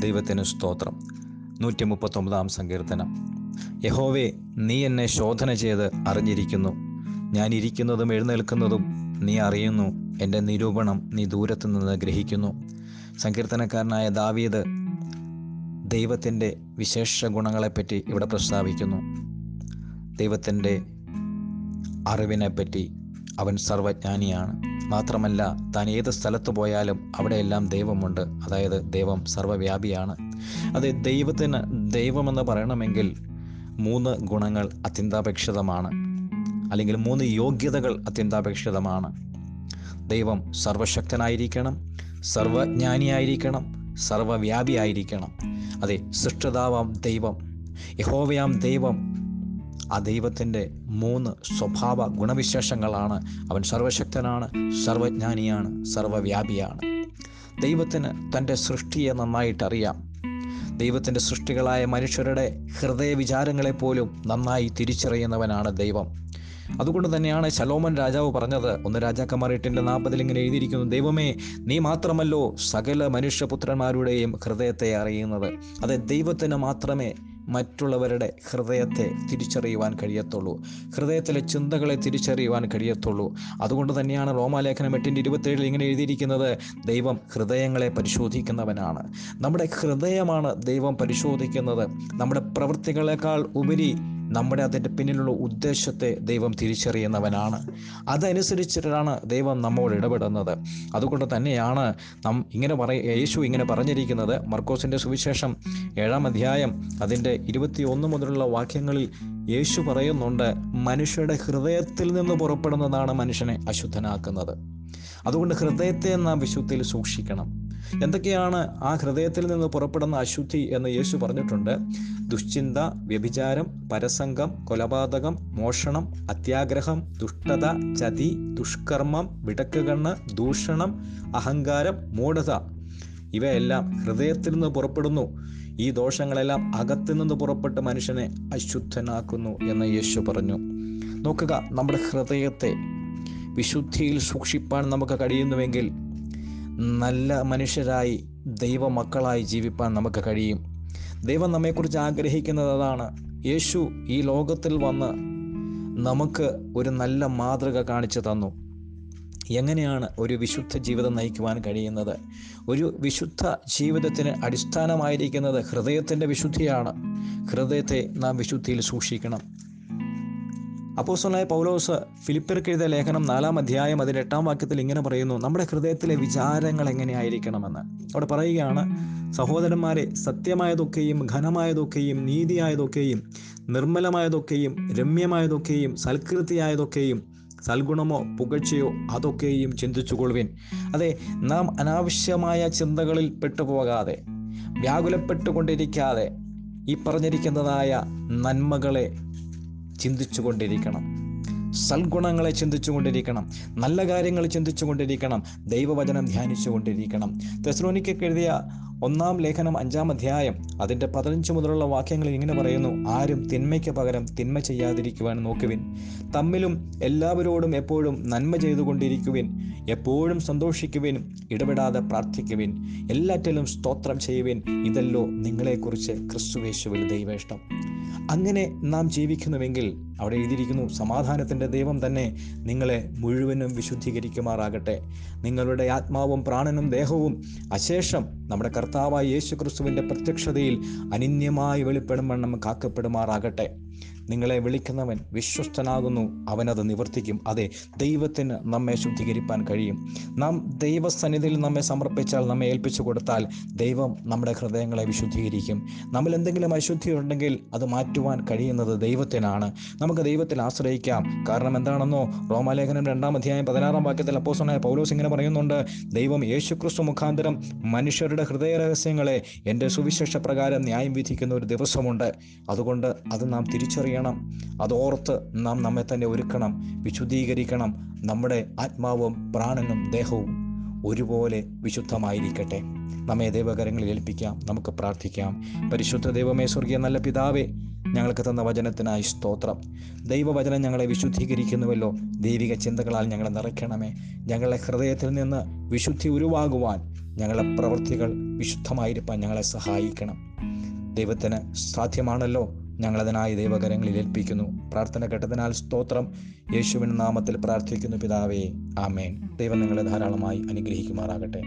ദൈവത്തിന് സ്തോത്രം. നൂറ്റി മുപ്പത്തൊമ്പതാം സങ്കീർത്തനം. യഹോവേ നീ എന്നെ ശോധന ചെയ്ത് അറിഞ്ഞിരിക്കുന്നു. ഞാൻ ഇരിക്കുന്നതും എഴുന്നേൽക്കുന്നതും നീ അറിയുന്നു. എന്റെ നിരൂപണം നീ ദൂരത്തു നിന്ന് ഗ്രഹിക്കുന്നു. സങ്കീർത്തനക്കാരനായ ദാവീദ് ദൈവത്തിന്റെ വിശേഷ ഗുണങ്ങളെപ്പറ്റി ഇവിടെ പ്രസ്താവിക്കുന്നു. ദൈവത്തിന്റെ അറിവിനെപ്പറ്റി അവൻ സർവജ്ഞാനിയാണ്. മാത്രമല്ല താൻ ഏത് സ്ഥലത്ത് പോയാലും അവിടെയെല്ലാം ദൈവമുണ്ട്. അതായത് ദൈവം സർവവ്യാപിയാണ് അത് ദൈവത്തിന് ദൈവമെന്ന് പറയണമെങ്കിൽ മൂന്ന് ഗുണങ്ങൾ അത്യന്താപേക്ഷിതമാണ്. അല്ലെങ്കിൽ മൂന്ന് യോഗ്യതകൾ അത്യന്താപേക്ഷിതമാണ്. ദൈവം സർവശക്തനായിരിക്കണം സർവജ്ഞാനിയായിരിക്കണം സർവവ്യാപിയായിരിക്കണം. അതെ സൃഷ്ടതാവാം ദൈവം യഹോവയാം ദൈവം ആ ദൈവത്തിന്റെ മൂന്ന് സ്വഭാവ ഗുണവിശേഷങ്ങളാണ്. അവൻ സർവശക്തനാണ് സർവജ്ഞാനിയാണ് സർവവ്യാപിയാണ്. ദൈവത്തിന് തന്റെ സൃഷ്ടിയെ നന്നായിട്ടറിയാം. ദൈവത്തിന്റെ സൃഷ്ടികളായ മനുഷ്യരുടെ ഹൃദയ വിചാരങ്ങളെപ്പോലും നന്നായി തിരിച്ചറിയുന്നവനാണ് ദൈവം. അതുകൊണ്ട് തന്നെയാണ് ശലോമൻ രാജാവ് പറഞ്ഞത് ഒന്ന് രാജാക്കന്മാർ എട്ടിന്റെ നാൽപ്പതിൽ ഇങ്ങനെ എഴുതിയിരിക്കുന്നു ദൈവമേ നീ മാത്രമല്ലോ സകല മനുഷ്യപുത്രന്മാരുടെയും ഹൃദയത്തെ അറിയുന്നത്. അത് ദൈവത്തിന് മാത്രമേ മറ്റുള്ളവരുടെ ഹൃദയത്തെ തിരിച്ചറിയുവാൻ കഴിയത്തുള്ളൂ. ഹൃദയത്തിലെ ചിന്തകളെ തിരിച്ചറിയുവാൻ കഴിയത്തുള്ളൂ. അതുകൊണ്ട് തന്നെയാണ് റോമാലേഖനം എട്ടിന്റെ ഇരുപത്തേഴിൽ ഇങ്ങനെ എഴുതിയിരിക്കുന്നത് ദൈവം ഹൃദയങ്ങളെ പരിശോധിക്കുന്നവനാണ്. നമ്മുടെ ഹൃദയമാണ് ദൈവം പരിശോധിക്കുന്നത്. നമ്മുടെ പ്രവൃത്തികളെക്കാൾ ഉപരി നമ്മുടെ അതിന്റെ പിന്നിലുള്ള ഉദ്ദേശത്തെ ദൈവം തിരിച്ചറിയുന്നവനാണ്. അതനുസരിച്ചിട്ടാണ് ദൈവം നമ്മോട് ഇടപെടുന്നത്. അതുകൊണ്ട് തന്നെയാണ് നം ഇങ്ങനെ പറ യേശു ഇങ്ങനെ പറഞ്ഞിരിക്കുന്നത്. മർക്കോസിന്റെ സുവിശേഷം ഏഴാം അധ്യായം അതിന്റെ ഇരുപത്തി ഒന്ന് മുതലുള്ള വാക്യങ്ങളിൽ യേശു പറയുന്നുണ്ട് മനുഷ്യരുടെ ഹൃദയത്തിൽ നിന്ന് പുറപ്പെടുന്നതാണ് മനുഷ്യനെ അശുദ്ധനാക്കുന്നത്. അതുകൊണ്ട് ഹൃദയത്തെ നാം വിശുദ്ധിയിൽ സൂക്ഷിക്കണം. എന്തൊക്കെയാണ് ആ ഹൃദയത്തിൽ നിന്ന് പുറപ്പെടുന്ന അശുദ്ധി എന്ന് യേശു പറഞ്ഞിട്ടുണ്ട്? ദുശ്ചിന്ത വ്യഭിചാരം പരസംഗം കൊലപാതകം മോഷണം അത്യാഗ്രഹം ദുഷ്ടത ചതി ദുഷ്കർമ്മം വിടക്കുകണ്ണ് ദൂഷണം അഹങ്കാരം മൂഢത. ഇവയെല്ലാം ഹൃദയത്തിൽ നിന്ന് പുറപ്പെടുന്നു. ഈ ദോഷങ്ങളെല്ലാം അകത്തു നിന്ന് പുറപ്പെട്ട് മനുഷ്യനെ അശുദ്ധനാക്കുന്നു എന്ന് യേശു പറഞ്ഞു. നോക്കുക നമ്മുടെ ഹൃദയത്തെ വിശുദ്ധിയിൽ സൂക്ഷിപ്പാൻ നമുക്ക് കഴിയുന്നുവെങ്കിൽ നല്ല മനുഷ്യരായി ദൈവമക്കളായി ജീവിപ്പാൻ നമുക്ക് കഴിയും. ദൈവം നമ്മെക്കുറിച്ച് ആഗ്രഹിക്കുന്നത് അതാണ്. യേശു ഈ ലോകത്തിൽ വന്ന് നമുക്ക് ഒരു നല്ല മാതൃക കാണിച്ചു തന്നു. എങ്ങനെയാണ് ഒരു വിശുദ്ധ ജീവിതം നയിക്കുവാൻ കഴിയുന്നത്? ഒരു വിശുദ്ധ ജീവിതത്തിന് അടിസ്ഥാനമായിരിക്കുന്നത് ഹൃദയത്തിന്റെ വിശുദ്ധിയാണ്. ഹൃദയത്തെ നാം വിശുദ്ധിയിൽ സൂക്ഷിക്കണം. അപ്പോസ്തലനായ പൗലോസ് ഫിലിപ്പിർക്ക് എഴുതിയ ലേഖനം നാലാം അധ്യായം അതിന്റെ എട്ടാം വാക്യത്തിൽ ഇങ്ങനെ പറയുന്നു നമ്മുടെ ഹൃദയത്തിലെ വിചാരങ്ങൾ എങ്ങനെയായിരിക്കണമെന്ന്. അവിടെ പറയുകയാണ് സഹോദരന്മാരെ സത്യമായതൊക്കെയും ഘനമായതൊക്കെയും നീതിയായതൊക്കെയും നിർമ്മലമായതൊക്കെയും രമ്യമായതൊക്കെയും സൽകൃതിയായതൊക്കെയും സൽഗുണമോ പുകഴ്ചയോ അതൊക്കെയും ചിന്തിച്ചുകൊള്ളുവിൻ. അതെ നാം അനാവശ്യമായ ചിന്തകളിൽ പെട്ടുപോകാതെ വ്യാകുലപ്പെട്ടുകൊണ്ടിരിക്കാതെ ഈ പറഞ്ഞിരിക്കുന്നതായ നന്മകളെ ചിന്തിച്ചുകൊണ്ടിരിക്കണം. സൽഗുണങ്ങളെ ചിന്തിച്ചുകൊണ്ടിരിക്കണം. നല്ല കാര്യങ്ങൾ ചിന്തിച്ചുകൊണ്ടിരിക്കണം. ദൈവവചനം ധ്യാനിച്ചുകൊണ്ടിരിക്കണം. തെസ്ലോനിക്കൊക്കെ എഴുതിയ ഒന്നാം ലേഖനം അഞ്ചാം അധ്യായം അതിന്റെ പതിനഞ്ച് മുതലുള്ള വാക്യങ്ങളിൽ ഇങ്ങനെ പറയുന്നു ആരും തിന്മയ്ക്ക് പകരം തിന്മ ചെയ്യാതിരിക്കുവാൻ നോക്കുവിൻ. തമ്മിലും എല്ലാവരോടും എപ്പോഴും നന്മ ചെയ്തുകൊണ്ടിരിക്കുവിൻ. എപ്പോഴും സന്തോഷിക്കുവിൻ. ഇടപെടാതെ പ്രാർത്ഥിക്കുവിൻ. എല്ലാറ്റിലും സ്തോത്രം ചെയ്യുവിൻ. ഇതല്ലോ നിങ്ങളെക്കുറിച്ച് ക്രിസ്തുവേശുവിൽ ദൈവേഷ്ടം അങ്ങനെ നാം ജീവിക്കുന്നുവെങ്കിൽ അവിടെ എഴുതിയിരിക്കുന്നു സമാധാനത്തിന്റെ ദൈവം തന്നെ നിങ്ങളെ മുഴുവനും വിശുദ്ധീകരിക്കുമാറാകട്ടെ. നിങ്ങളുടെ ആത്മാവും പ്രാണനും ദേഹവും അശേഷം നമ്മുടെ കർത്താവായ യേശു ക്രിസ്തുവിന്റെ പ്രത്യക്ഷതയിൽ അനിന്യമായി വെളിപ്പെടുമെണ്ണം കാക്കപ്പെടുമാറാകട്ടെ. നിങ്ങളെ വിളിക്കുന്നവൻ വിശ്വസ്തനാകുന്നു. അവനത് നിവർത്തിക്കും. അതെ ദൈവത്തിന് നമ്മെ ശുദ്ധീകരിപ്പാൻ കഴിയും. നാം ദൈവസന്നിധിയിൽ നമ്മെ സമർപ്പിച്ചാൽ നമ്മെ ഏൽപ്പിച്ചു കൊടുത്താൽ ദൈവം നമ്മുടെ ഹൃദയങ്ങളെ വിശുദ്ധീകരിക്കും. നമ്മൾ എന്തെങ്കിലും അശുദ്ധി ഉണ്ടെങ്കിൽ അത് മാറ്റുവാൻ കഴിയുന്നത് ദൈവത്തിനാണ്. നമുക്ക് ദൈവത്തിൽ ആശ്രയിക്കാം. കാരണം എന്താണെന്നോ? റോമാലേഖനം രണ്ടാം അധ്യായം പതിനാറാം വാക്യത്തിൽ അപ്പോസനായ പൗലോസ് ഇങ്ങനെ പറയുന്നുണ്ട്. ദൈവം യേശുക്രിസ്തു മുഖാന്തരം മനുഷ്യരുടെ ഹൃദയ രഹസ്യങ്ങളെ എന്റെ സുവിശേഷ പ്രകാരം ന്യായം വിധിക്കുന്ന ഒരു ദിവസമുണ്ട്. അതുകൊണ്ട് അത് നാം തിരിച്ചറിയണം അതോർത്ത് നാം നമ്മെ തന്നെ ഒരുക്കണം വിശുദ്ധീകരിക്കണം. നമ്മുടെ ആത്മാവും പ്രാണനും ദേഹവും ഒരുപോലെ വിശുദ്ധമായിരിക്കട്ടെ. നമ്മെ ദൈവകരങ്ങളിൽ ഏൽപ്പിക്കാം നമുക്ക് പ്രാർത്ഥിക്കാം. പരിശുദ്ധ ദൈവമേ സ്വർഗീയ നല്ല പിതാവേ ഞങ്ങൾക്ക് തന്ന വചനത്തിനായി സ്തോത്രം. ദൈവവചനം ഞങ്ങളെ വിശുദ്ധീകരിക്കുന്നുവല്ലോ. ദൈവിക ചിന്തകളാൽ ഞങ്ങളെ നിറയ്ക്കണമേ. ഞങ്ങളുടെ ഹൃദയത്തിൽ നിന്ന് വിശുദ്ധി ഉരുവാകുവാൻ ഞങ്ങളുടെ പ്രവൃത്തികൾ വിശുദ്ധമായിരിക്കാൻ ഞങ്ങളെ സഹായിക്കണം. ദൈവത്തിന് സാധ്യമാണല്ലോ ഞങ്ങളതിനായി ദൈവകരങ്ങളിൽ ഏൽപ്പിക്കുന്നു. പ്രാർത്ഥന കേട്ടതിനാൽ സ്തോത്രം. യേശുവിൻ നാമത്തിൽ പ്രാർത്ഥിക്കുന്നു പിതാവേ. ആമേൻ. ദൈവം നിങ്ങളെ ധാരാളമായി അനുഗ്രഹിക്കുമാറാകട്ടെ.